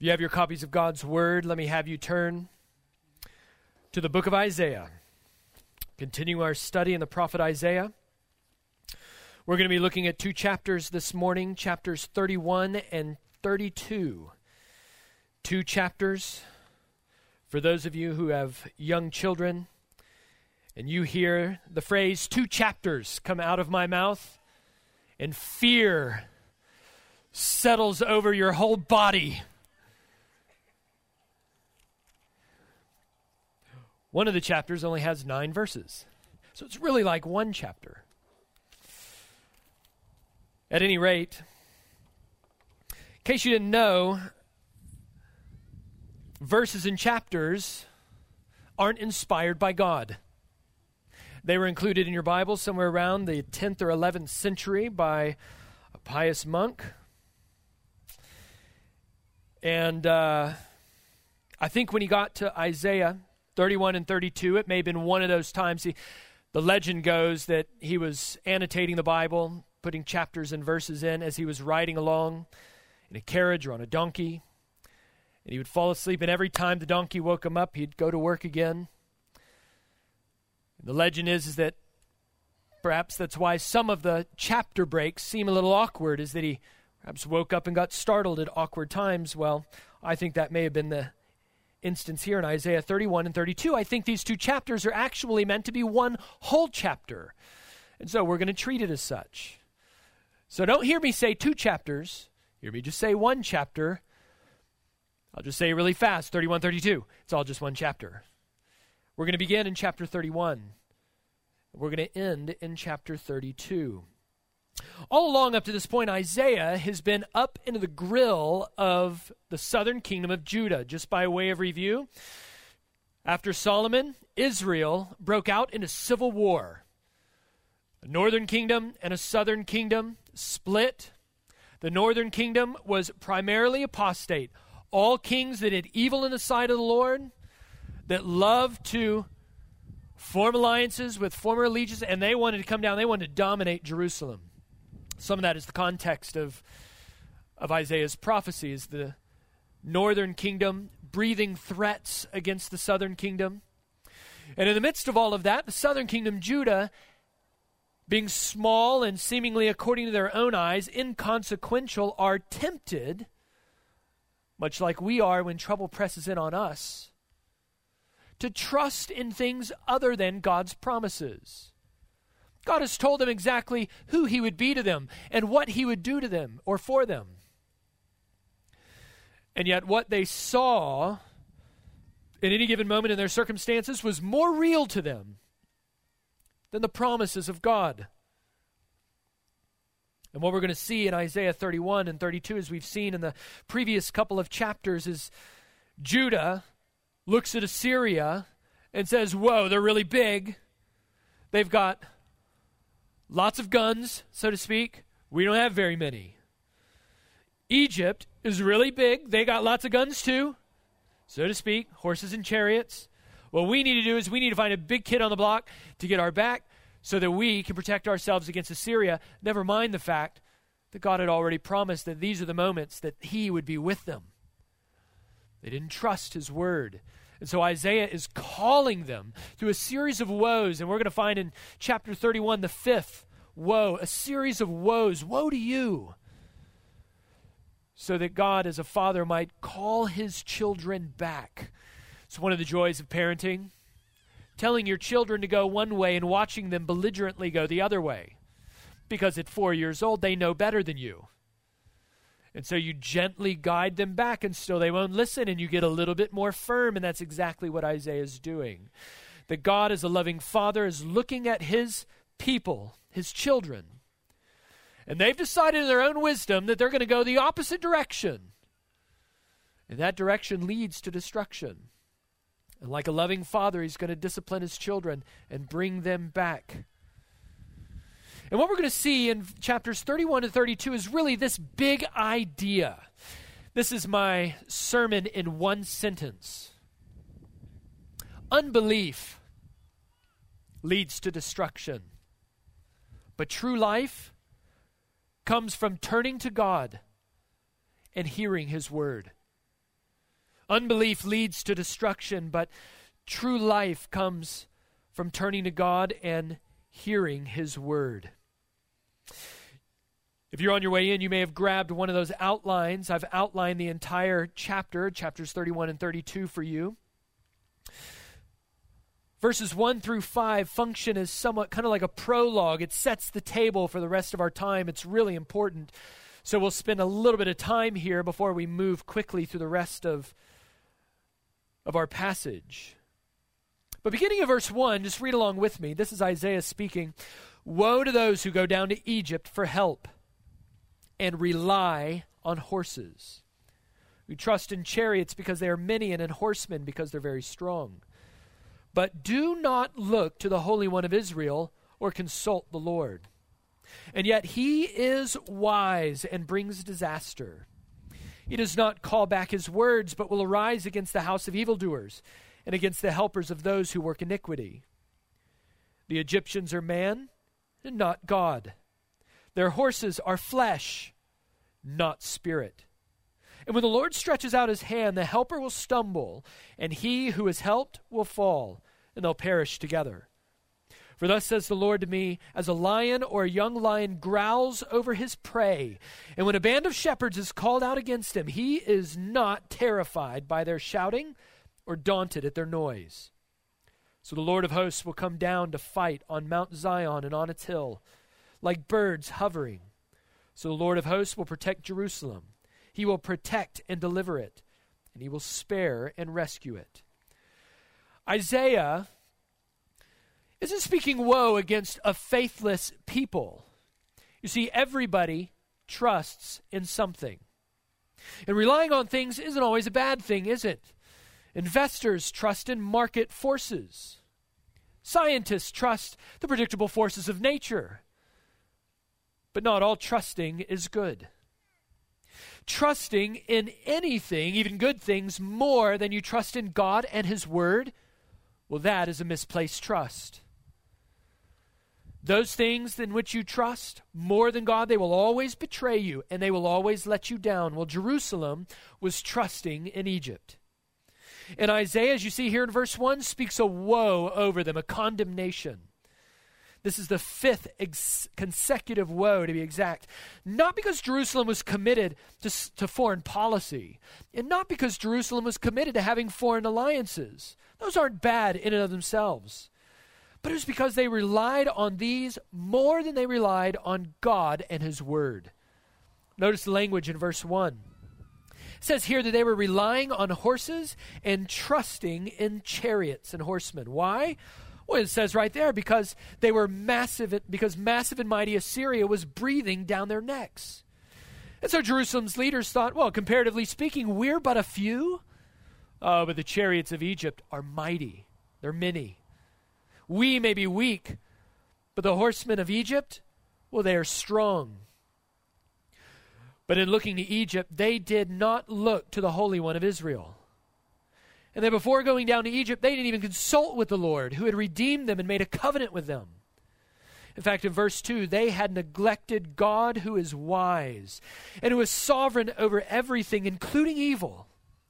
If you have your copies of God's Word, let me have you turn to the book of Isaiah. Continue our study in the prophet Isaiah. We're going to be looking at two chapters this morning, chapters 31 and 32. Two chapters. For those of you who have young children and you hear the phrase two chapters come out of my mouth, and fear settles over your whole body One of the chapters only has nine verses. So it's really like one chapter. At any rate, in case you didn't know, verses and chapters aren't inspired by God. They were included in your Bible somewhere around the 10th or 11th century by a pious monk. And uh, I think when he got to Isaiah 31 and 32. It may have been one of those times. He, the legend goes that he was annotating the Bible, putting chapters and verses in as he was riding along in a carriage or on a donkey. And he would fall asleep, and every time the donkey woke him up, he'd go to work again. And the legend is, is that perhaps that's why some of the chapter breaks seem a little awkward, is that he perhaps woke up and got startled at awkward times. Well, I think that may have been the instance here in Isaiah 31 and 32, I think these two chapters are actually meant to be one whole chapter. And so we're going to treat it as such. So don't hear me say two chapters. Hear me just say one chapter. I'll just say really fast 31, 32. It's all just one chapter. We're going to begin in chapter 31. We're going to end in chapter 32. All along up to this point, Isaiah has been up into the grill of the southern kingdom of Judah. Just by way of review, after Solomon, Israel broke out into civil war. A northern kingdom and a southern kingdom split. The northern kingdom was primarily apostate. All kings that did evil in the sight of the Lord, that loved to form alliances with former allegiances, and they wanted to come down, they wanted to dominate Jerusalem. Some of that is the context of, of Isaiah's prophecies the northern kingdom breathing threats against the southern kingdom. And in the midst of all of that, the southern kingdom, Judah, being small and seemingly, according to their own eyes, inconsequential, are tempted, much like we are when trouble presses in on us, to trust in things other than God's promises. God has told them exactly who He would be to them and what He would do to them or for them. And yet, what they saw in any given moment in their circumstances was more real to them than the promises of God. And what we're going to see in Isaiah 31 and 32, as we've seen in the previous couple of chapters, is Judah looks at Assyria and says, Whoa, they're really big. They've got lots of guns, so to speak. We don't have very many. Egypt is really big. They got lots of guns too, so to speak, horses and chariots. What we need to do is we need to find a big kid on the block to get our back so that we can protect ourselves against Assyria. Never mind the fact that God had already promised that these are the moments that He would be with them. They didn't trust His word. And so Isaiah is calling them through a series of woes. And we're going to find in chapter 31 the fifth woe, a series of woes. Woe to you! So that God, as a father, might call his children back. It's one of the joys of parenting. Telling your children to go one way and watching them belligerently go the other way. Because at four years old, they know better than you. And so you gently guide them back, and still they won't listen, and you get a little bit more firm, and that's exactly what Isaiah is doing. That God, as a loving father, is looking at his people, his children, and they've decided in their own wisdom that they're going to go the opposite direction. And that direction leads to destruction. And like a loving father, he's going to discipline his children and bring them back and what we're going to see in chapters 31 and 32 is really this big idea. This is my sermon in one sentence. Unbelief leads to destruction, but true life comes from turning to God and hearing His word. Unbelief leads to destruction, but true life comes from turning to God and hearing His word. If you're on your way in, you may have grabbed one of those outlines. I've outlined the entire chapter, chapters 31 and 32, for you. Verses 1 through 5 function as somewhat kind of like a prologue. It sets the table for the rest of our time. It's really important. So we'll spend a little bit of time here before we move quickly through the rest of, of our passage. But beginning of verse 1, just read along with me. This is Isaiah speaking. Woe to those who go down to Egypt for help and rely on horses, who trust in chariots because they are many, and in horsemen because they're very strong. But do not look to the Holy One of Israel or consult the Lord. And yet he is wise and brings disaster. He does not call back his words, but will arise against the house of evildoers and against the helpers of those who work iniquity. The Egyptians are man not God. Their horses are flesh, not spirit. And when the Lord stretches out his hand, the helper will stumble, and he who is helped will fall, and they'll perish together. For thus says the Lord to me, as a lion or a young lion growls over his prey, and when a band of shepherds is called out against him, he is not terrified by their shouting or daunted at their noise. So the Lord of hosts will come down to fight on Mount Zion and on its hill, like birds hovering. So the Lord of hosts will protect Jerusalem. He will protect and deliver it, and he will spare and rescue it. Isaiah isn't speaking woe against a faithless people. You see, everybody trusts in something. And relying on things isn't always a bad thing, is it? Investors trust in market forces. Scientists trust the predictable forces of nature. But not all trusting is good. Trusting in anything, even good things, more than you trust in God and His Word, well, that is a misplaced trust. Those things in which you trust more than God, they will always betray you and they will always let you down. Well, Jerusalem was trusting in Egypt. And Isaiah, as you see here in verse 1, speaks a woe over them, a condemnation. This is the fifth ex- consecutive woe, to be exact. Not because Jerusalem was committed to, to foreign policy, and not because Jerusalem was committed to having foreign alliances. Those aren't bad in and of themselves. But it was because they relied on these more than they relied on God and His Word. Notice the language in verse 1 says here that they were relying on horses and trusting in chariots and horsemen. Why? Well, it says right there because they were massive, because massive and mighty Assyria was breathing down their necks. And so Jerusalem's leaders thought, well, comparatively speaking, we're but a few. Oh, but the chariots of Egypt are mighty, they're many. We may be weak, but the horsemen of Egypt, well, they are strong. But in looking to Egypt, they did not look to the Holy One of Israel. And then before going down to Egypt, they didn't even consult with the Lord, who had redeemed them and made a covenant with them. In fact, in verse 2, they had neglected God who is wise and who is sovereign over everything, including evil,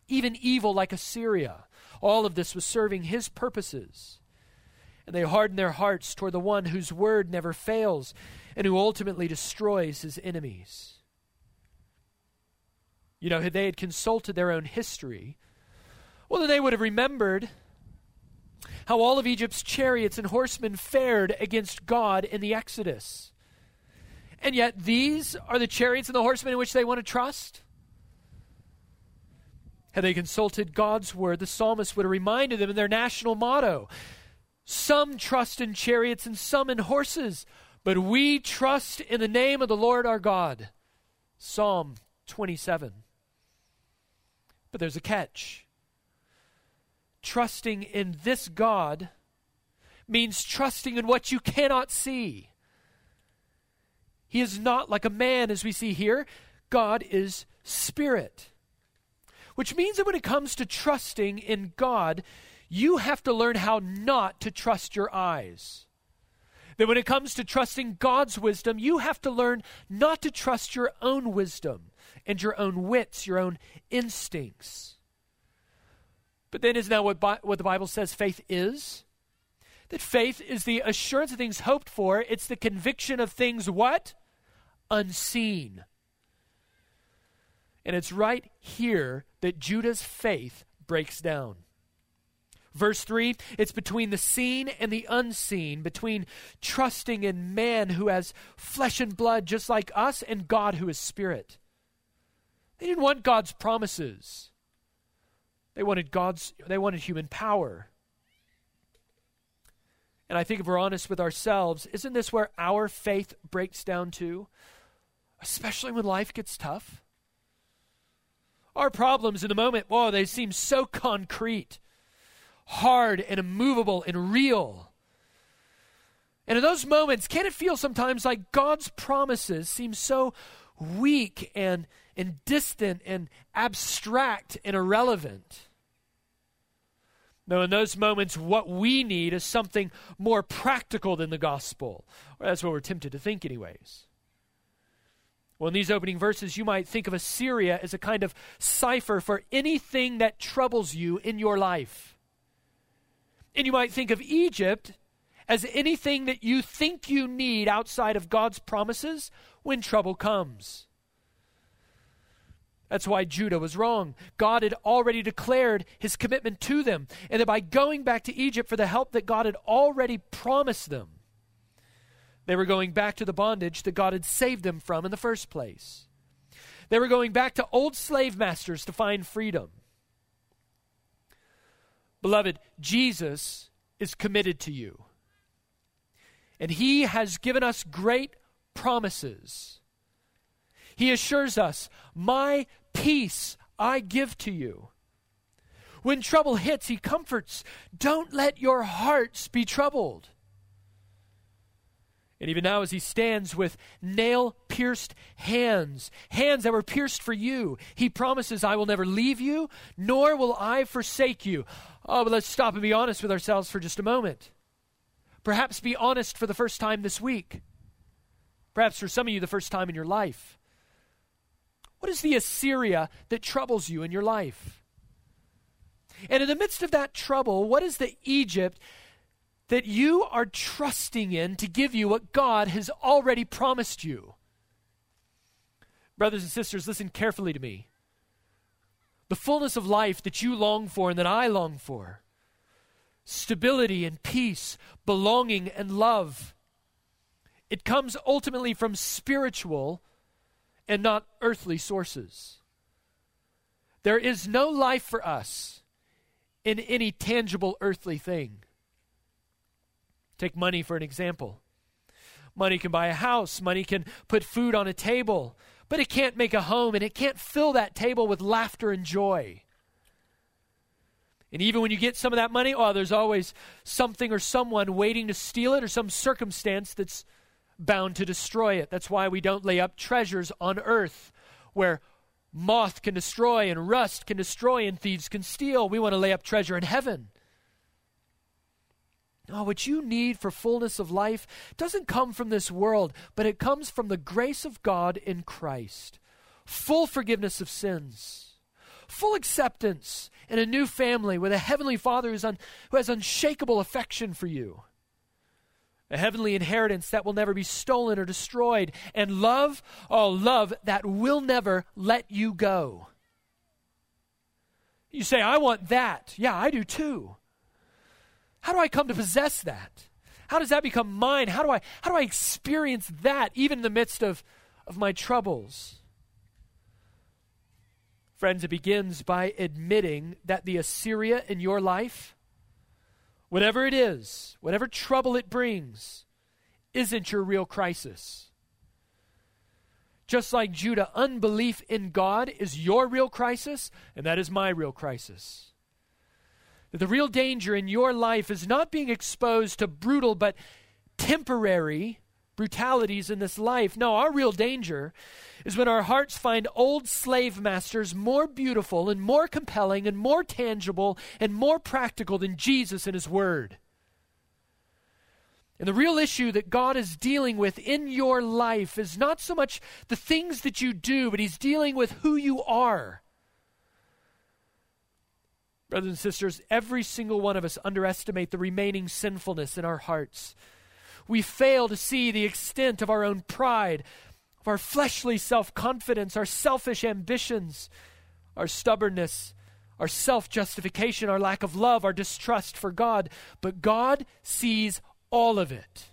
even evil like Assyria. All of this was serving his purposes. And they hardened their hearts toward the one whose word never fails and who ultimately destroys his enemies. You know, had they had consulted their own history, well, then they would have remembered how all of Egypt's chariots and horsemen fared against God in the Exodus. And yet, these are the chariots and the horsemen in which they want to trust? Had they consulted God's word, the psalmist would have reminded them in their national motto Some trust in chariots and some in horses, but we trust in the name of the Lord our God. Psalm 27. But there's a catch. Trusting in this God means trusting in what you cannot see. He is not like a man, as we see here. God is spirit. Which means that when it comes to trusting in God, you have to learn how not to trust your eyes. That when it comes to trusting God's wisdom, you have to learn not to trust your own wisdom and your own wits, your own instincts. But then, isn't that what, Bi- what the Bible says faith is? That faith is the assurance of things hoped for, it's the conviction of things what? Unseen. And it's right here that Judah's faith breaks down. Verse 3 it's between the seen and the unseen, between trusting in man who has flesh and blood just like us and God who is spirit. They didn't want God's promises. They wanted God's they wanted human power. And I think if we're honest with ourselves, isn't this where our faith breaks down to? Especially when life gets tough. Our problems in the moment, whoa, they seem so concrete hard and immovable and real. And in those moments, can it feel sometimes like God's promises seem so weak and, and distant and abstract and irrelevant? No, in those moments, what we need is something more practical than the gospel. Or that's what we're tempted to think, anyways. Well, in these opening verses, you might think of Assyria as a kind of cipher for anything that troubles you in your life. And you might think of Egypt as anything that you think you need outside of God's promises when trouble comes. That's why Judah was wrong. God had already declared his commitment to them, and that by going back to Egypt for the help that God had already promised them, they were going back to the bondage that God had saved them from in the first place. They were going back to old slave masters to find freedom. Beloved, Jesus is committed to you. And he has given us great promises. He assures us, My peace I give to you. When trouble hits, he comforts. Don't let your hearts be troubled. And even now, as he stands with nail pierced hands, hands that were pierced for you, he promises, I will never leave you, nor will I forsake you. Oh, but let's stop and be honest with ourselves for just a moment. Perhaps be honest for the first time this week. Perhaps for some of you, the first time in your life. What is the Assyria that troubles you in your life? And in the midst of that trouble, what is the Egypt that you are trusting in to give you what God has already promised you. Brothers and sisters, listen carefully to me. The fullness of life that you long for and that I long for, stability and peace, belonging and love, it comes ultimately from spiritual and not earthly sources. There is no life for us in any tangible earthly thing. Take money for an example. Money can buy a house, money can put food on a table, but it can't make a home and it can't fill that table with laughter and joy. And even when you get some of that money, oh, there's always something or someone waiting to steal it or some circumstance that's bound to destroy it. That's why we don't lay up treasures on earth where moth can destroy and rust can destroy and thieves can steal. We want to lay up treasure in heaven Oh, what you need for fullness of life doesn't come from this world, but it comes from the grace of God in Christ. Full forgiveness of sins, full acceptance in a new family with a heavenly Father un, who has unshakable affection for you. A heavenly inheritance that will never be stolen or destroyed. And love, oh, love that will never let you go. You say, I want that. Yeah, I do too. How do I come to possess that? How does that become mine? How do I how do I experience that even in the midst of, of my troubles? Friends, it begins by admitting that the Assyria in your life, whatever it is, whatever trouble it brings, isn't your real crisis. Just like Judah, unbelief in God is your real crisis, and that is my real crisis. The real danger in your life is not being exposed to brutal but temporary brutalities in this life. No, our real danger is when our hearts find old slave masters more beautiful and more compelling and more tangible and more practical than Jesus and His Word. And the real issue that God is dealing with in your life is not so much the things that you do, but He's dealing with who you are. Brothers and sisters, every single one of us underestimate the remaining sinfulness in our hearts. We fail to see the extent of our own pride, of our fleshly self confidence, our selfish ambitions, our stubbornness, our self justification, our lack of love, our distrust for God. But God sees all of it.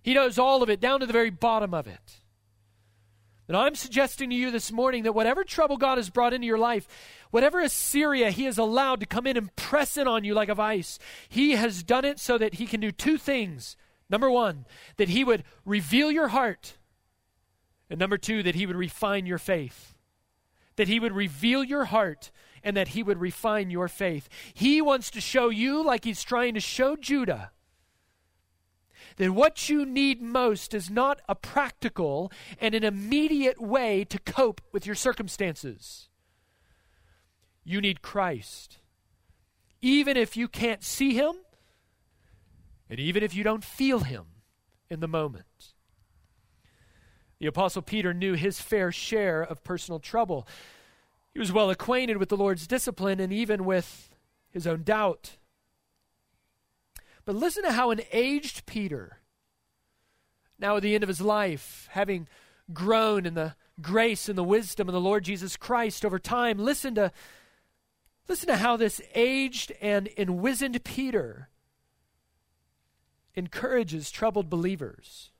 He knows all of it, down to the very bottom of it. And I'm suggesting to you this morning that whatever trouble God has brought into your life, whatever Assyria He has allowed to come in and press in on you like a vice, He has done it so that He can do two things. Number one, that He would reveal your heart. And number two, that He would refine your faith. That He would reveal your heart and that He would refine your faith. He wants to show you, like He's trying to show Judah, that what you need most is not a practical and an immediate way to cope with your circumstances. You need Christ. Even if you can't see Him, and even if you don't feel Him in the moment. The Apostle Peter knew his fair share of personal trouble. He was well acquainted with the Lord's discipline and even with his own doubt. But listen to how an aged Peter, now at the end of his life, having grown in the grace and the wisdom of the Lord Jesus Christ over time, listen to, listen to how this aged and enwizened Peter encourages troubled believers.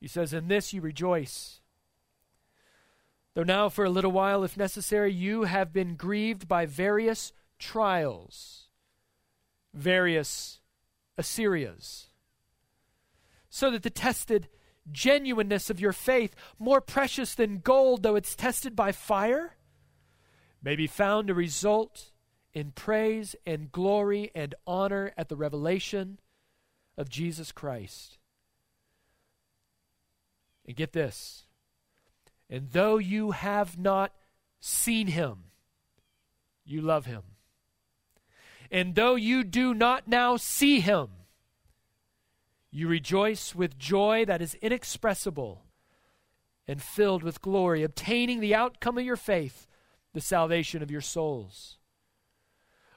He says, In this you rejoice. Though now, for a little while, if necessary, you have been grieved by various trials various Assyrias, so that the tested genuineness of your faith, more precious than gold, though it's tested by fire, may be found to result in praise and glory and honor at the revelation of Jesus Christ. And get this. And though you have not seen him, you love him. And though you do not now see him, you rejoice with joy that is inexpressible and filled with glory, obtaining the outcome of your faith, the salvation of your souls.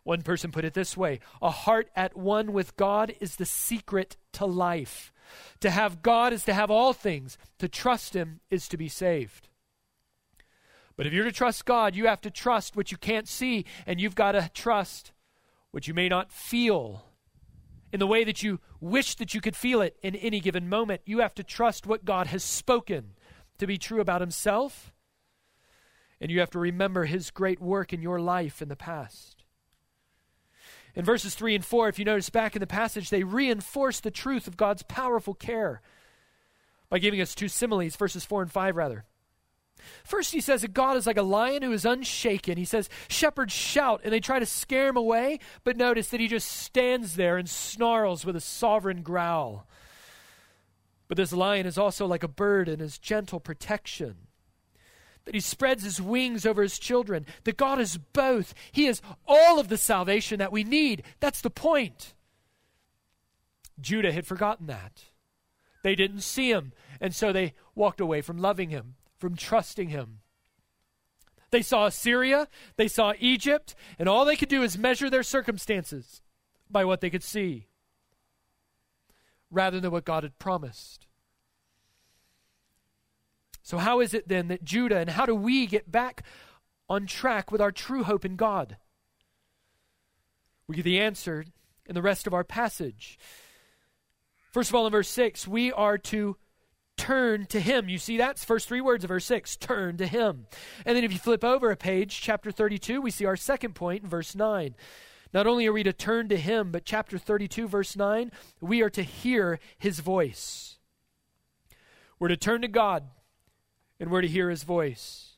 One person put it this way A heart at one with God is the secret to life. To have God is to have all things, to trust Him is to be saved. But if you're to trust God, you have to trust what you can't see, and you've got to trust what you may not feel in the way that you wish that you could feel it in any given moment. You have to trust what God has spoken to be true about Himself, and you have to remember His great work in your life in the past. In verses 3 and 4, if you notice back in the passage, they reinforce the truth of God's powerful care by giving us two similes, verses 4 and 5, rather. First, he says that God is like a lion who is unshaken. He says, Shepherds shout, and they try to scare him away, but notice that he just stands there and snarls with a sovereign growl. But this lion is also like a bird in his gentle protection. That he spreads his wings over his children. That God is both. He is all of the salvation that we need. That's the point. Judah had forgotten that. They didn't see him, and so they walked away from loving him from trusting him. They saw Assyria, they saw Egypt, and all they could do is measure their circumstances by what they could see rather than what God had promised. So, how is it then that Judah and how do we get back on track with our true hope in God? We get the answer in the rest of our passage. First of all, in verse 6, we are to turn to him. You see that's first three words of verse 6, turn to him. And then if you flip over a page, chapter 32, we see our second point in verse 9. Not only are we to turn to him, but chapter 32, verse 9, we are to hear his voice. We're to turn to God and we're to hear his voice.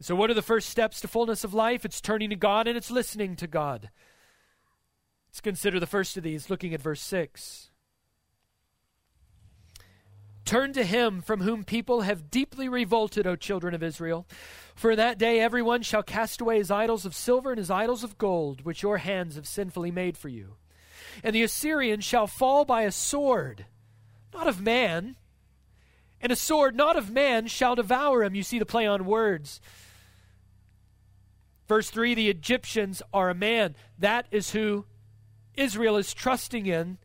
So, what are the first steps to fullness of life? It's turning to God and it's listening to God. Let's consider the first of these, looking at verse 6. Turn to him from whom people have deeply revolted, O children of Israel. For that day everyone shall cast away his idols of silver and his idols of gold, which your hands have sinfully made for you. And the Assyrian shall fall by a sword, not of man, and a sword not of man shall devour him. You see the play on words. Verse 3 the Egyptians are a man. That is who Israel is trusting in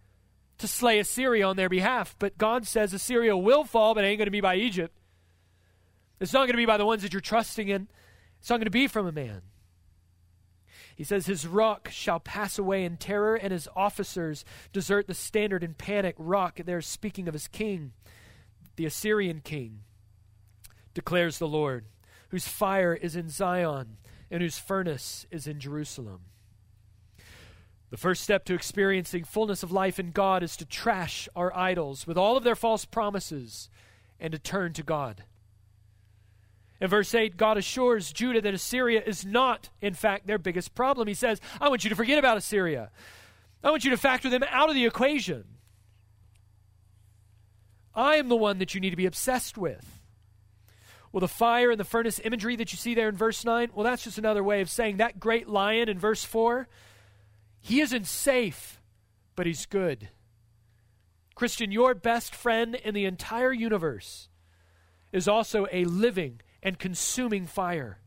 to slay Assyria on their behalf. But God says Assyria will fall, but it ain't going to be by Egypt. It's not going to be by the ones that you're trusting in. It's not going to be from a man. He says, His rock shall pass away in terror, and his officers desert the standard in panic. Rock, they're speaking of his king, the Assyrian king, declares the Lord, whose fire is in Zion and whose furnace is in Jerusalem. The first step to experiencing fullness of life in God is to trash our idols with all of their false promises and to turn to God. In verse 8, God assures Judah that Assyria is not, in fact, their biggest problem. He says, I want you to forget about Assyria. I want you to factor them out of the equation. I am the one that you need to be obsessed with. Well, the fire and the furnace imagery that you see there in verse 9, well, that's just another way of saying that great lion in verse 4, he isn't safe, but he's good. Christian, your best friend in the entire universe is also a living and consuming fire.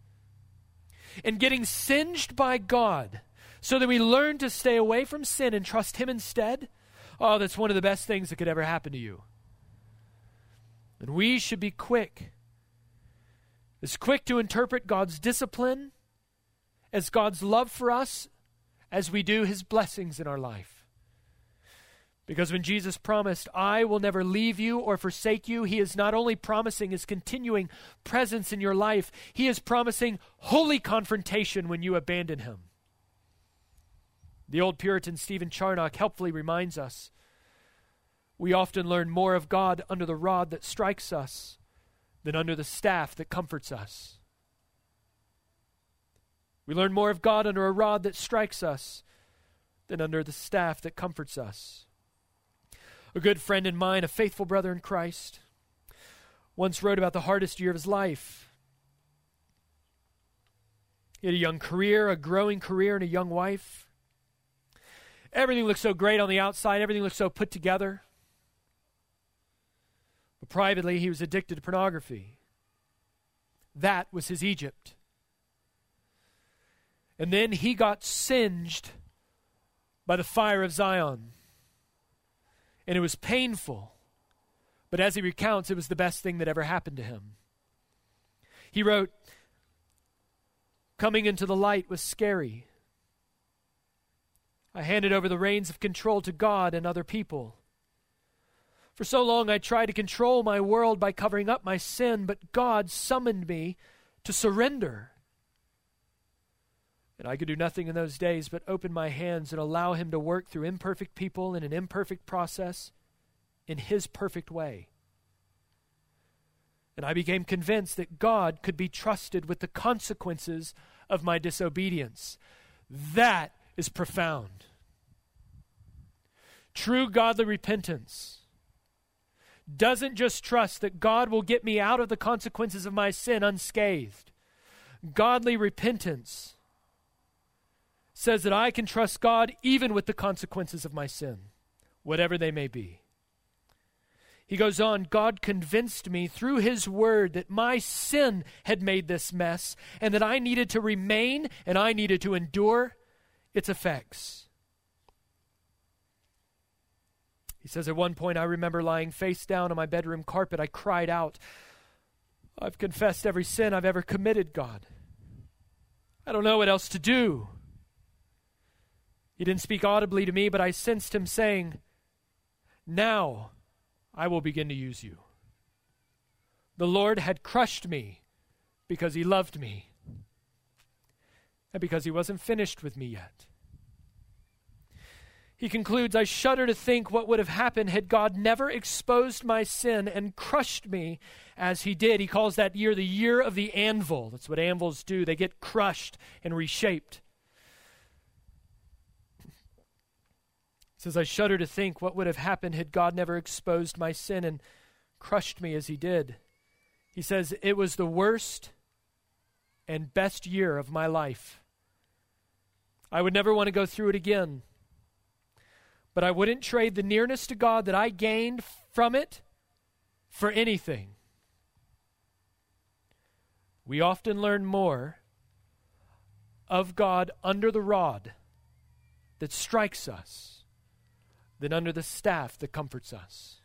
And getting singed by God so that we learn to stay away from sin and trust Him instead, oh, that's one of the best things that could ever happen to you. And we should be quick, as quick to interpret God's discipline as God's love for us as we do His blessings in our life. Because when Jesus promised, I will never leave you or forsake you, he is not only promising his continuing presence in your life, he is promising holy confrontation when you abandon him. The old Puritan Stephen Charnock helpfully reminds us we often learn more of God under the rod that strikes us than under the staff that comforts us. We learn more of God under a rod that strikes us than under the staff that comforts us. A good friend of mine, a faithful brother in Christ, once wrote about the hardest year of his life. He had a young career, a growing career, and a young wife. Everything looked so great on the outside, everything looked so put together. But privately, he was addicted to pornography. That was his Egypt. And then he got singed by the fire of Zion and it was painful. But as he recounts, it was the best thing that ever happened to him. He wrote, Coming into the light was scary. I handed over the reins of control to God and other people. For so long I tried to control my world by covering up my sin, but God summoned me to surrender. And I could do nothing in those days but open my hands and allow Him to work through imperfect people in an imperfect process in His perfect way. And I became convinced that God could be trusted with the consequences of my disobedience. That is profound. True godly repentance doesn't just trust that God will get me out of the consequences of my sin unscathed. Godly repentance says that I can trust God even with the consequences of my sin, whatever they may be. He goes on, God convinced me through His Word that my sin had made this mess and that I needed to remain and I needed to endure its effects. He says, At one point, I remember lying face down on my bedroom carpet. I cried out, I've confessed every sin I've ever committed, God. I don't know what else to do. He didn't speak audibly to me, but I sensed him saying, Now I will begin to use you. The Lord had crushed me because he loved me and because he wasn't finished with me yet. He concludes, I shudder to think what would have happened had God never exposed my sin and crushed me as he did. He calls that year the year of the anvil. That's what anvils do, they get crushed and reshaped. He says, I shudder to think what would have happened had God never exposed my sin and crushed me as he did. He says, It was the worst and best year of my life. I would never want to go through it again. But I wouldn't trade the nearness to God that I gained from it for anything. We often learn more of God under the rod that strikes us than under the staff that comforts us.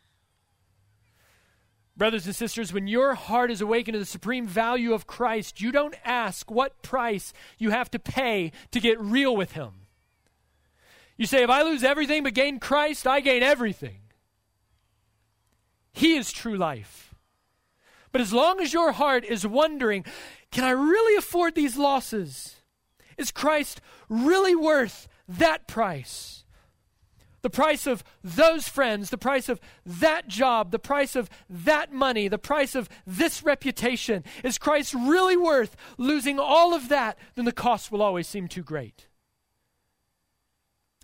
Brothers and sisters, when your heart is awakened to the supreme value of Christ, you don't ask what price you have to pay to get real with Him. You say, if I lose everything but gain Christ, I gain everything. He is true life. But as long as your heart is wondering, can I really afford these losses? Is Christ really worth that price? The price of those friends, the price of that job, the price of that money, the price of this reputation. Is Christ really worth losing all of that? Then the cost will always seem too great.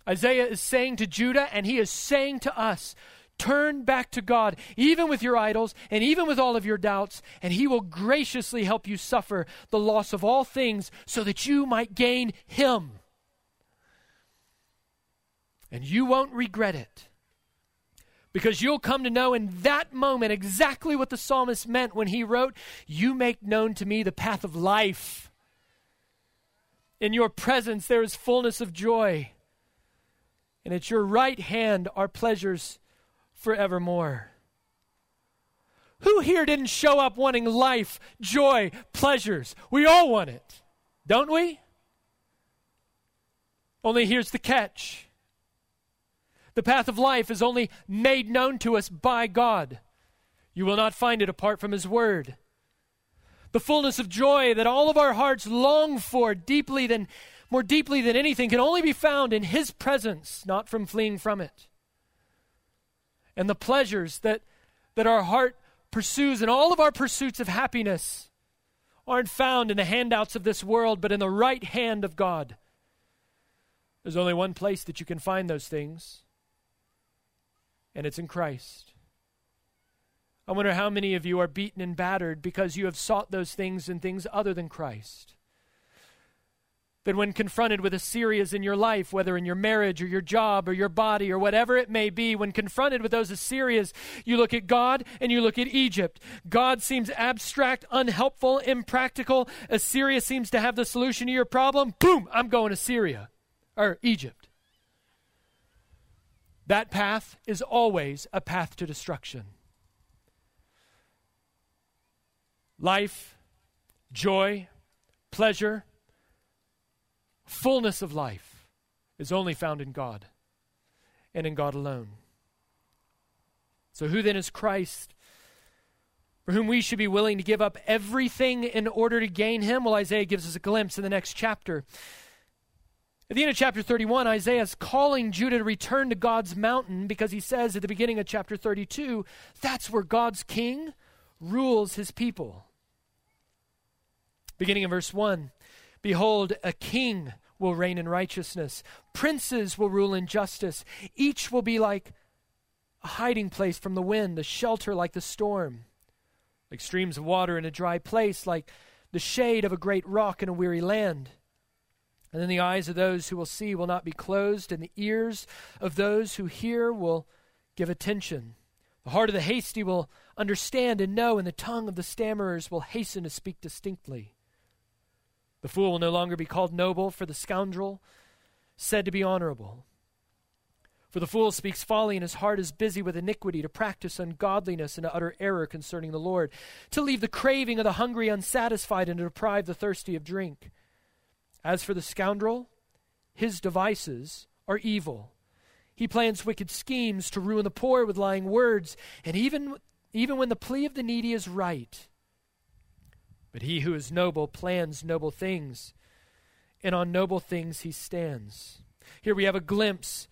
Isaiah is saying to Judah, and he is saying to us, Turn back to God, even with your idols and even with all of your doubts, and He will graciously help you suffer the loss of all things so that you might gain Him. And you won't regret it. Because you'll come to know in that moment exactly what the psalmist meant when he wrote, You make known to me the path of life. In your presence there is fullness of joy. And at your right hand are pleasures forevermore. Who here didn't show up wanting life, joy, pleasures? We all want it, don't we? Only here's the catch the path of life is only made known to us by God. You will not find it apart from His Word. The fullness of joy that all of our hearts long for deeply than more deeply than anything can only be found in His presence, not from fleeing from it and the pleasures that, that our heart pursues and all of our pursuits of happiness aren't found in the handouts of this world, but in the right hand of God. There's only one place that you can find those things, and it's in Christ. I wonder how many of you are beaten and battered because you have sought those things in things other than Christ that when confronted with a Assyrias in your life, whether in your marriage or your job or your body or whatever it may be, when confronted with those Assyrias, you look at God and you look at Egypt. God seems abstract, unhelpful, impractical. Assyria seems to have the solution to your problem. Boom, I'm going to Syria or Egypt. That path is always a path to destruction. Life, joy, pleasure, fullness of life is only found in God and in God alone. So, who then is Christ? For whom we should be willing to give up everything in order to gain him? Well, Isaiah gives us a glimpse in the next chapter. At the end of chapter 31, Isaiah is calling Judah to return to God's mountain because he says at the beginning of chapter 32, that's where God's king rules his people. Beginning in verse 1 Behold, a king will reign in righteousness, princes will rule in justice. Each will be like a hiding place from the wind, a shelter like the storm, like streams of water in a dry place, like the shade of a great rock in a weary land. And then the eyes of those who will see will not be closed, and the ears of those who hear will give attention. The heart of the hasty will understand and know, and the tongue of the stammerers will hasten to speak distinctly. The fool will no longer be called noble, for the scoundrel said to be honorable. For the fool speaks folly, and his heart is busy with iniquity, to practice ungodliness and to utter error concerning the Lord, to leave the craving of the hungry unsatisfied, and to deprive the thirsty of drink. As for the scoundrel, his devices are evil. He plans wicked schemes to ruin the poor with lying words, and even, even when the plea of the needy is right, but he who is noble plans noble things, and on noble things he stands. Here we have a glimpse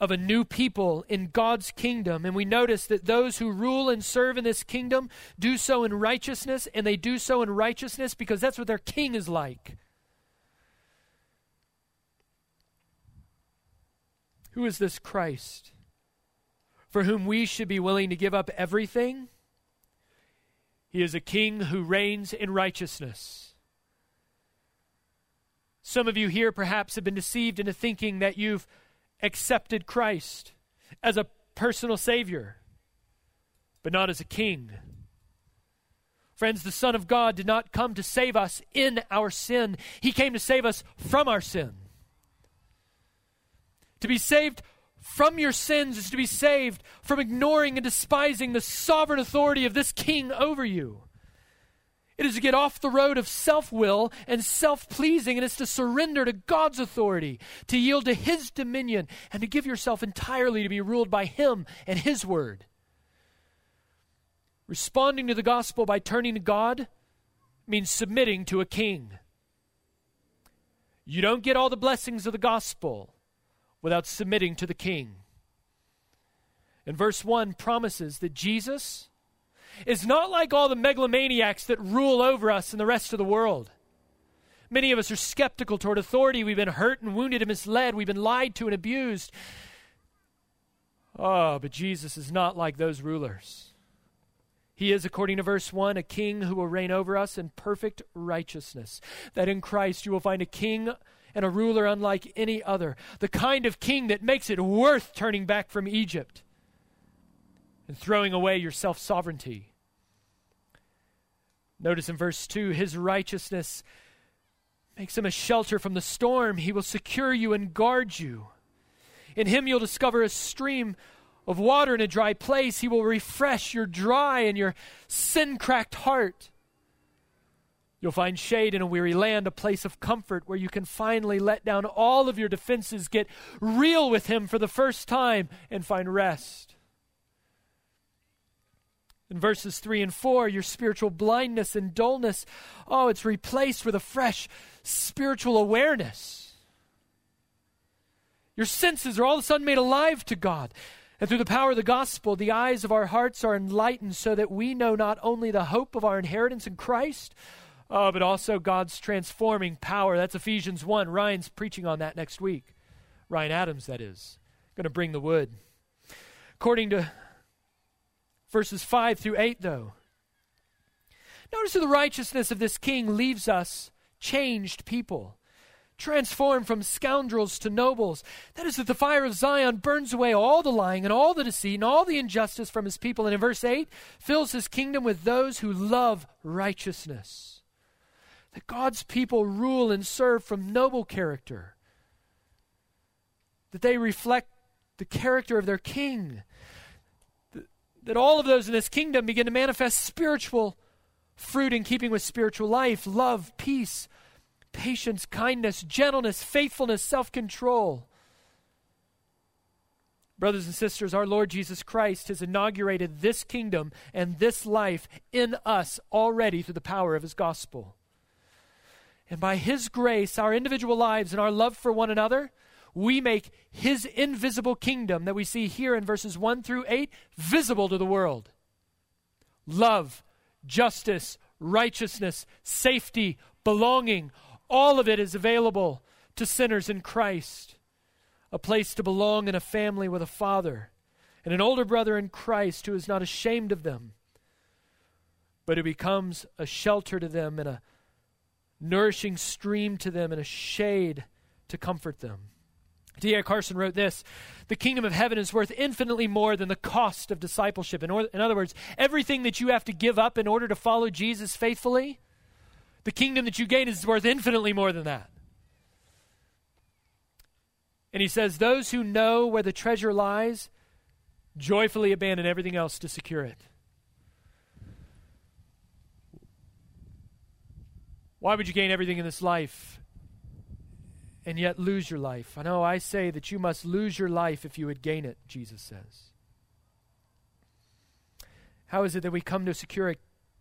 of a new people in God's kingdom. And we notice that those who rule and serve in this kingdom do so in righteousness, and they do so in righteousness because that's what their king is like. Who is this Christ for whom we should be willing to give up everything? He is a king who reigns in righteousness. Some of you here perhaps have been deceived into thinking that you've accepted Christ as a personal Savior, but not as a king. Friends, the Son of God did not come to save us in our sin, He came to save us from our sin. To be saved from your sins is to be saved from ignoring and despising the sovereign authority of this king over you. It is to get off the road of self will and self pleasing, and it's to surrender to God's authority, to yield to His dominion, and to give yourself entirely to be ruled by Him and His word. Responding to the gospel by turning to God means submitting to a king. You don't get all the blessings of the gospel without submitting to the king. And verse 1 promises that Jesus is not like all the megalomaniacs that rule over us and the rest of the world. Many of us are skeptical toward authority. We've been hurt and wounded and misled. We've been lied to and abused. Oh, but Jesus is not like those rulers. He is, according to verse 1, a king who will reign over us in perfect righteousness. That in Christ you will find a king and a ruler unlike any other. The kind of king that makes it worth turning back from Egypt and throwing away your self sovereignty. Notice in verse 2 his righteousness makes him a shelter from the storm. He will secure you and guard you. In him you'll discover a stream of water in a dry place. He will refresh your dry and your sin cracked heart. You'll find shade in a weary land, a place of comfort where you can finally let down all of your defenses, get real with Him for the first time, and find rest. In verses 3 and 4, your spiritual blindness and dullness, oh, it's replaced with a fresh spiritual awareness. Your senses are all of a sudden made alive to God. And through the power of the gospel, the eyes of our hearts are enlightened so that we know not only the hope of our inheritance in Christ, uh, but also God's transforming power. That's Ephesians 1. Ryan's preaching on that next week. Ryan Adams, that is. Going to bring the wood. According to verses 5 through 8, though. Notice the righteousness of this king leaves us changed people, transformed from scoundrels to nobles. That is, that the fire of Zion burns away all the lying and all the deceit and all the injustice from his people. And in verse 8, fills his kingdom with those who love righteousness. That God's people rule and serve from noble character. That they reflect the character of their king that all of those in this kingdom begin to manifest spiritual fruit in keeping with spiritual life love, peace, patience, kindness, gentleness, faithfulness, self control. Brothers and sisters, our Lord Jesus Christ has inaugurated this kingdom and this life in us already through the power of his gospel. And by his grace, our individual lives and our love for one another we make his invisible kingdom that we see here in verses 1 through 8 visible to the world. Love, justice, righteousness, safety, belonging, all of it is available to sinners in Christ. A place to belong in a family with a father and an older brother in Christ who is not ashamed of them, but who becomes a shelter to them and a nourishing stream to them and a shade to comfort them. D.A. Carson wrote this The kingdom of heaven is worth infinitely more than the cost of discipleship. In, or, in other words, everything that you have to give up in order to follow Jesus faithfully, the kingdom that you gain is worth infinitely more than that. And he says, Those who know where the treasure lies joyfully abandon everything else to secure it. Why would you gain everything in this life and yet lose your life. I know I say that you must lose your life if you would gain it, Jesus says. How is it that we come to secure a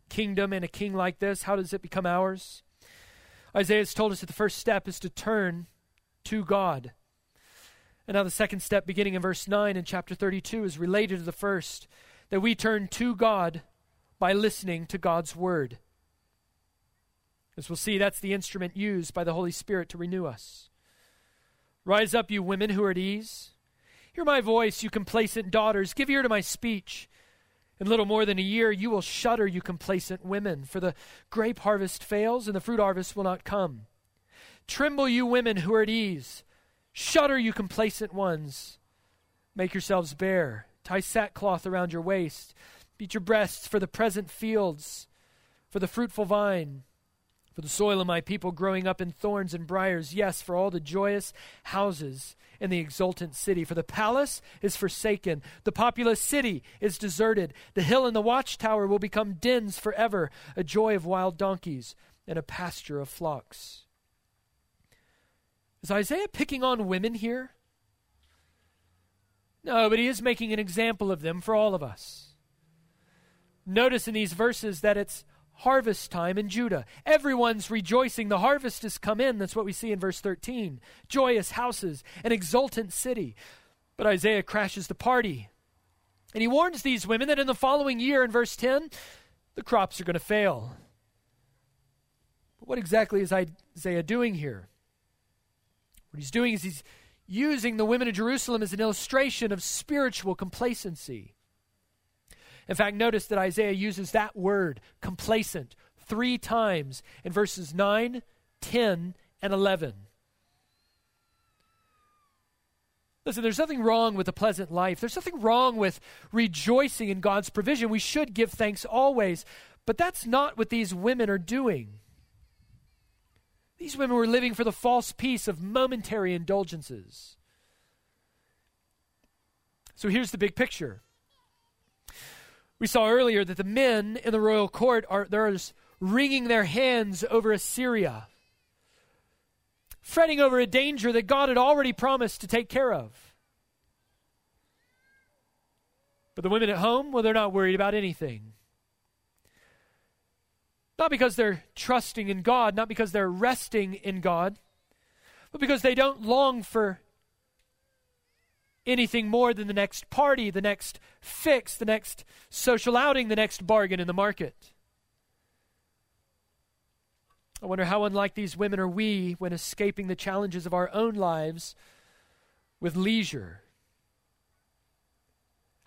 kingdom and a king like this? How does it become ours? Isaiah has told us that the first step is to turn to God. And now the second step, beginning in verse 9 in chapter 32, is related to the first that we turn to God by listening to God's word. As we'll see, that's the instrument used by the Holy Spirit to renew us. Rise up, you women who are at ease. Hear my voice, you complacent daughters. Give ear to my speech. In little more than a year, you will shudder, you complacent women, for the grape harvest fails and the fruit harvest will not come. Tremble, you women who are at ease. Shudder, you complacent ones. Make yourselves bare. Tie sackcloth around your waist. Beat your breasts for the present fields for the fruitful vine, for the soil of my people growing up in thorns and briers, yes, for all the joyous houses in the exultant city. For the palace is forsaken, the populous city is deserted. The hill and the watchtower will become dens forever, a joy of wild donkeys and a pasture of flocks. Is Isaiah picking on women here? No, but he is making an example of them for all of us. Notice in these verses that it's harvest time in Judah. Everyone's rejoicing. The harvest has come in. That's what we see in verse 13. Joyous houses, an exultant city. But Isaiah crashes the party. And he warns these women that in the following year, in verse 10, the crops are going to fail. But what exactly is Isaiah doing here? What he's doing is he's using the women of Jerusalem as an illustration of spiritual complacency. In fact, notice that Isaiah uses that word, complacent, three times in verses 9, 10, and 11. Listen, there's nothing wrong with a pleasant life. There's nothing wrong with rejoicing in God's provision. We should give thanks always. But that's not what these women are doing. These women were living for the false peace of momentary indulgences. So here's the big picture we saw earlier that the men in the royal court are they're wringing their hands over Assyria, fretting over a danger that God had already promised to take care of. But the women at home, well, they're not worried about anything. Not because they're trusting in God, not because they're resting in God, but because they don't long for anything more than the next party, the next fix, the next social outing, the next bargain in the market. I wonder how unlike these women are we when escaping the challenges of our own lives with leisure.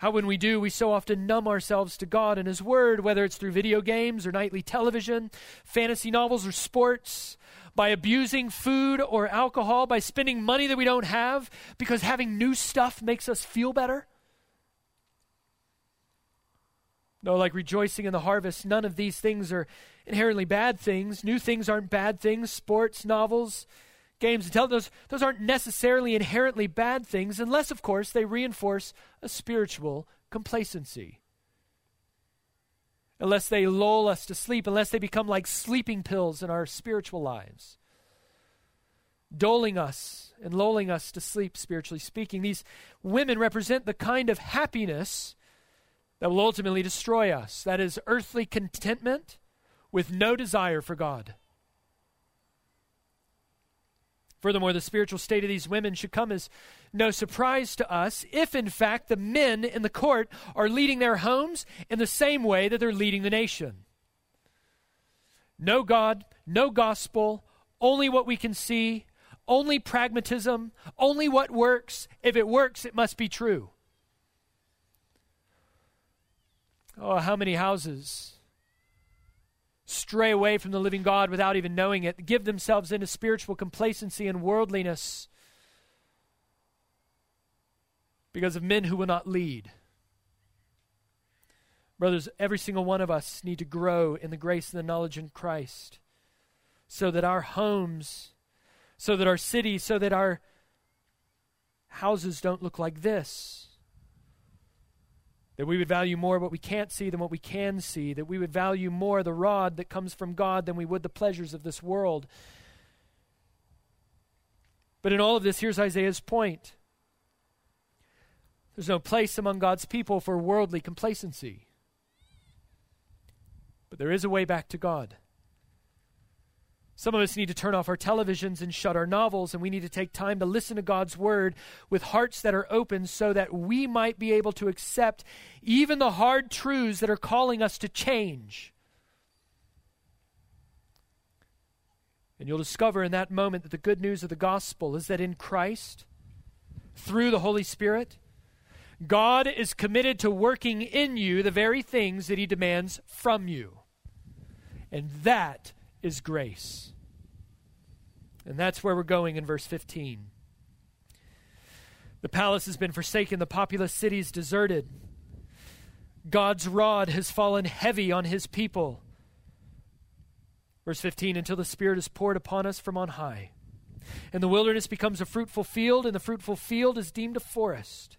How, when we do, we so often numb ourselves to God and His Word, whether it's through video games or nightly television, fantasy novels or sports, by abusing food or alcohol, by spending money that we don't have because having new stuff makes us feel better? No, like rejoicing in the harvest, none of these things are inherently bad things. New things aren't bad things. Sports, novels, games, and tell those those aren't necessarily inherently bad things, unless, of course, they reinforce a spiritual complacency. Unless they lull us to sleep, unless they become like sleeping pills in our spiritual lives, doling us and lulling us to sleep, spiritually speaking. These women represent the kind of happiness that will ultimately destroy us. That is earthly contentment with no desire for God. Furthermore, the spiritual state of these women should come as no surprise to us if, in fact, the men in the court are leading their homes in the same way that they're leading the nation. No God, no gospel, only what we can see, only pragmatism, only what works. If it works, it must be true. Oh, how many houses stray away from the living God without even knowing it, give themselves into spiritual complacency and worldliness because of men who will not lead. Brothers, every single one of us need to grow in the grace and the knowledge in Christ so that our homes, so that our cities, so that our houses don't look like this. That we would value more what we can't see than what we can see. That we would value more the rod that comes from God than we would the pleasures of this world. But in all of this, here's Isaiah's point there's no place among God's people for worldly complacency. But there is a way back to God. Some of us need to turn off our televisions and shut our novels, and we need to take time to listen to God's word with hearts that are open so that we might be able to accept even the hard truths that are calling us to change. And you'll discover in that moment that the good news of the gospel is that in Christ, through the Holy Spirit, God is committed to working in you the very things that He demands from you. And that is grace. And that's where we're going in verse 15. The palace has been forsaken, the populous city is deserted. God's rod has fallen heavy on his people. Verse 15 until the Spirit is poured upon us from on high. And the wilderness becomes a fruitful field, and the fruitful field is deemed a forest.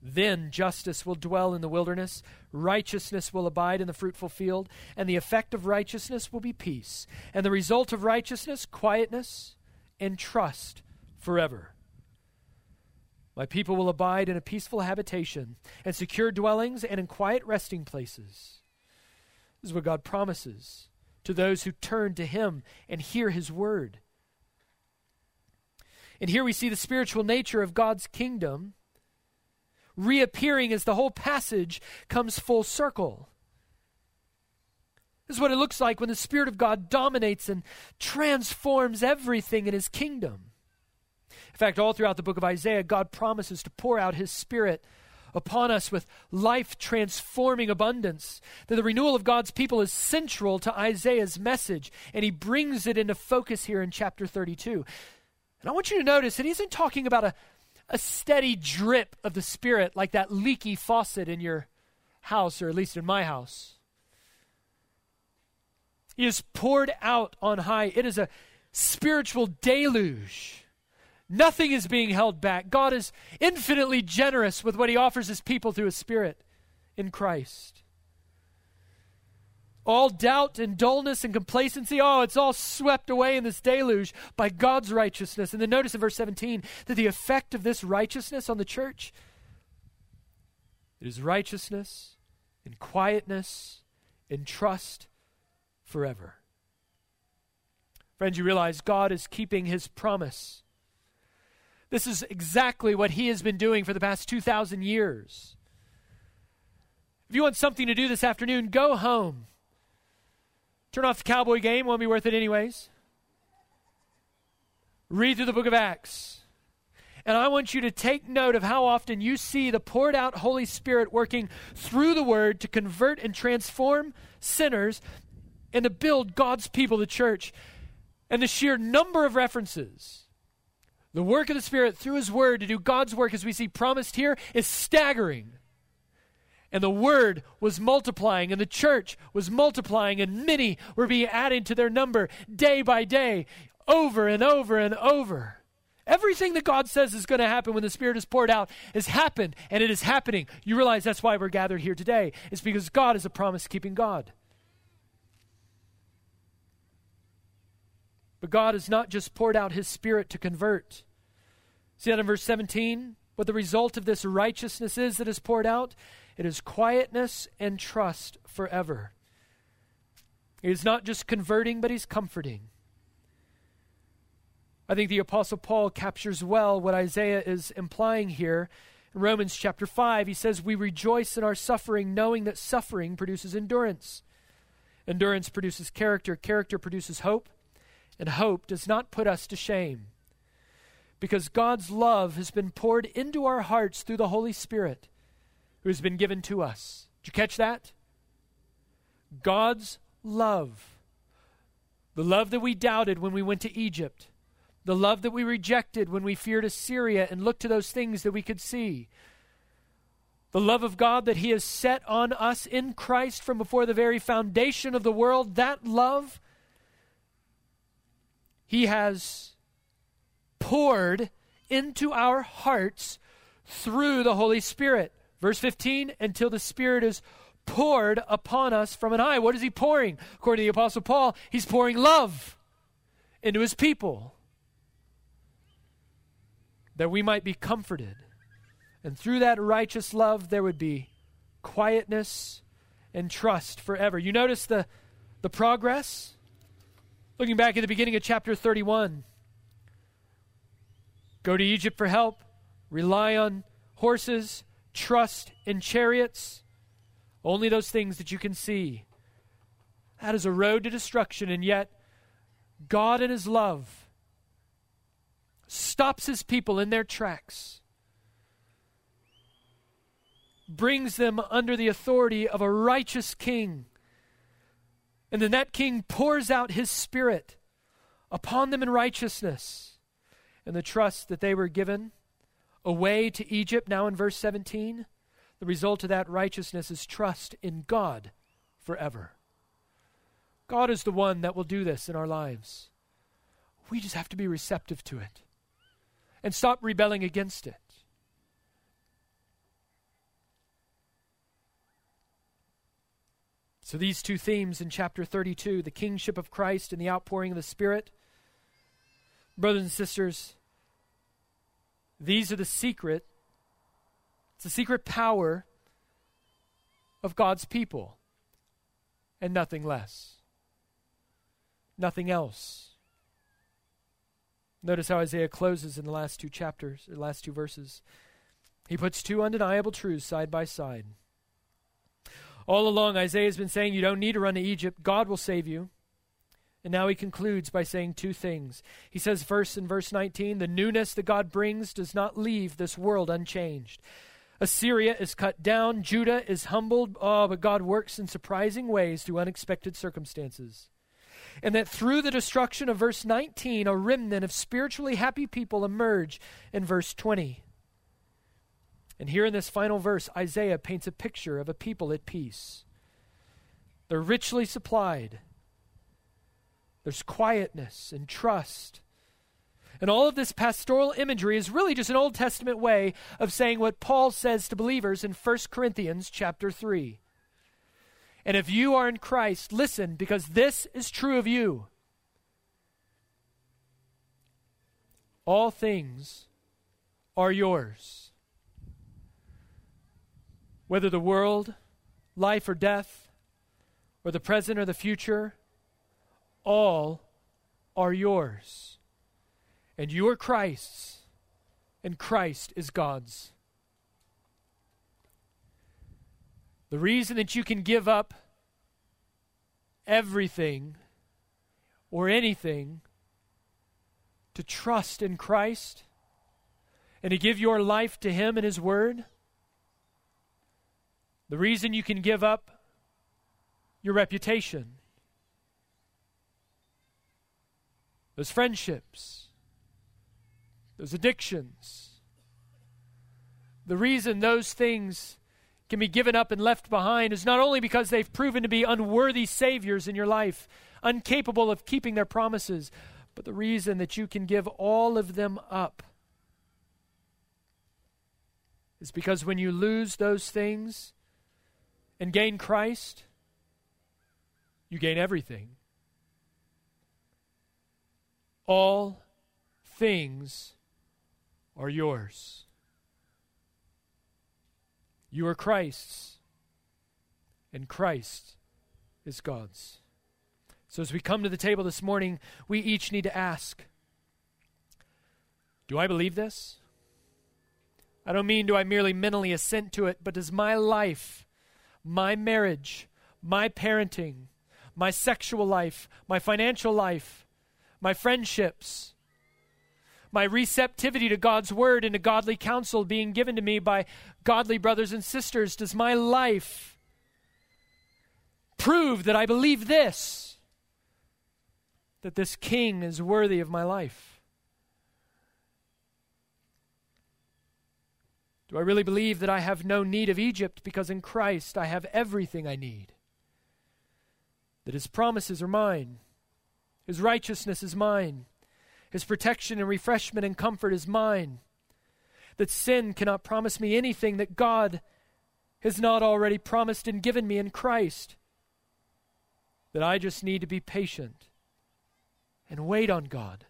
Then justice will dwell in the wilderness, righteousness will abide in the fruitful field, and the effect of righteousness will be peace, and the result of righteousness, quietness and trust forever. My people will abide in a peaceful habitation, and secure dwellings, and in quiet resting places. This is what God promises to those who turn to Him and hear His word. And here we see the spiritual nature of God's kingdom reappearing as the whole passage comes full circle. This is what it looks like when the Spirit of God dominates and transforms everything in His kingdom. In fact, all throughout the book of Isaiah, God promises to pour out His Spirit upon us with life transforming abundance. That the renewal of God's people is central to Isaiah's message, and he brings it into focus here in chapter 32. And I want you to notice that he isn't talking about a, a steady drip of the Spirit like that leaky faucet in your house, or at least in my house. He is poured out on high. It is a spiritual deluge. Nothing is being held back. God is infinitely generous with what He offers His people through His Spirit in Christ. All doubt and dullness and complacency, oh, it's all swept away in this deluge by God's righteousness. And then notice in verse 17 that the effect of this righteousness on the church is righteousness and quietness and trust forever. Friends, you realize God is keeping his promise. This is exactly what he has been doing for the past 2,000 years. If you want something to do this afternoon, go home. Turn off the cowboy game, won't be worth it anyways. Read through the book of Acts. And I want you to take note of how often you see the poured out Holy Spirit working through the Word to convert and transform sinners and to build God's people, the church. And the sheer number of references the work of the Spirit through His Word to do God's work, as we see promised here, is staggering. And the Word was multiplying, and the church was multiplying, and many were being added to their number day by day, over and over and over. Everything that God says is going to happen when the Spirit is poured out has happened, and it is happening. You realize that's why we're gathered here today. It's because God is a promise keeping God. But God has not just poured out his spirit to convert. See that in verse 17? What the result of this righteousness is that is poured out? It is quietness and trust forever. He is not just converting, but he's comforting. I think the Apostle Paul captures well what Isaiah is implying here. In Romans chapter 5, he says, We rejoice in our suffering, knowing that suffering produces endurance. Endurance produces character, character produces hope, and hope does not put us to shame. Because God's love has been poured into our hearts through the Holy Spirit who has been given to us. Did you catch that? God's love. The love that we doubted when we went to Egypt. The love that we rejected when we feared Assyria and looked to those things that we could see. The love of God that He has set on us in Christ from before the very foundation of the world, that love he has poured into our hearts through the Holy Spirit. Verse 15, until the Spirit is poured upon us from an high. What is he pouring? According to the Apostle Paul, he's pouring love into his people that we might be comforted. And through that righteous love, there would be quietness and trust forever. You notice the, the progress? Looking back at the beginning of chapter 31, go to Egypt for help, rely on horses, trust in chariots, only those things that you can see. That is a road to destruction, and yet God in His love stops His people in their tracks, brings them under the authority of a righteous king and then that king pours out his spirit upon them in righteousness. And the trust that they were given away to Egypt, now in verse 17, the result of that righteousness is trust in God forever. God is the one that will do this in our lives. We just have to be receptive to it and stop rebelling against it. So, these two themes in chapter 32 the kingship of Christ and the outpouring of the Spirit. Brothers and sisters, these are the secret, it's the secret power of God's people, and nothing less. Nothing else. Notice how Isaiah closes in the last two chapters, the last two verses. He puts two undeniable truths side by side. All along, Isaiah has been saying you don't need to run to Egypt, God will save you. And now he concludes by saying two things. He says, first in verse 19, the newness that God brings does not leave this world unchanged. Assyria is cut down, Judah is humbled, oh, but God works in surprising ways through unexpected circumstances. And that through the destruction of verse 19, a remnant of spiritually happy people emerge in verse 20. And here in this final verse, Isaiah paints a picture of a people at peace. They're richly supplied, there's quietness and trust. And all of this pastoral imagery is really just an Old Testament way of saying what Paul says to believers in 1 Corinthians chapter 3. And if you are in Christ, listen, because this is true of you. All things are yours whether the world, life or death, or the present or the future, all are yours. And you are Christ's, and Christ is God's. The reason that you can give up everything or anything to trust in Christ and to give your life to Him and His Word the reason you can give up your reputation, those friendships, those addictions, the reason those things can be given up and left behind is not only because they've proven to be unworthy saviors in your life, incapable of keeping their promises, but the reason that you can give all of them up is because when you lose those things, and gain Christ, you gain everything. All things are yours. You are Christ's, and Christ is God's. So, as we come to the table this morning, we each need to ask Do I believe this? I don't mean do I merely mentally assent to it, but does my life my marriage, my parenting, my sexual life, my financial life, my friendships, my receptivity to God's word and to godly counsel being given to me by godly brothers and sisters? Does my life prove that I believe this? That this king is worthy of my life? Do I really believe that I have no need of Egypt because in Christ I have everything I need? That His promises are mine, His righteousness is mine, His protection and refreshment and comfort is mine, that sin cannot promise me anything that God has not already promised and given me in Christ, that I just need to be patient and wait on God.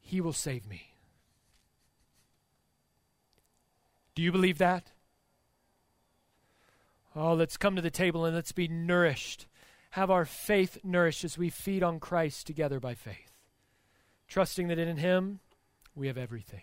He will save me. Do you believe that? Oh, let's come to the table and let's be nourished. Have our faith nourished as we feed on Christ together by faith, trusting that in Him we have everything.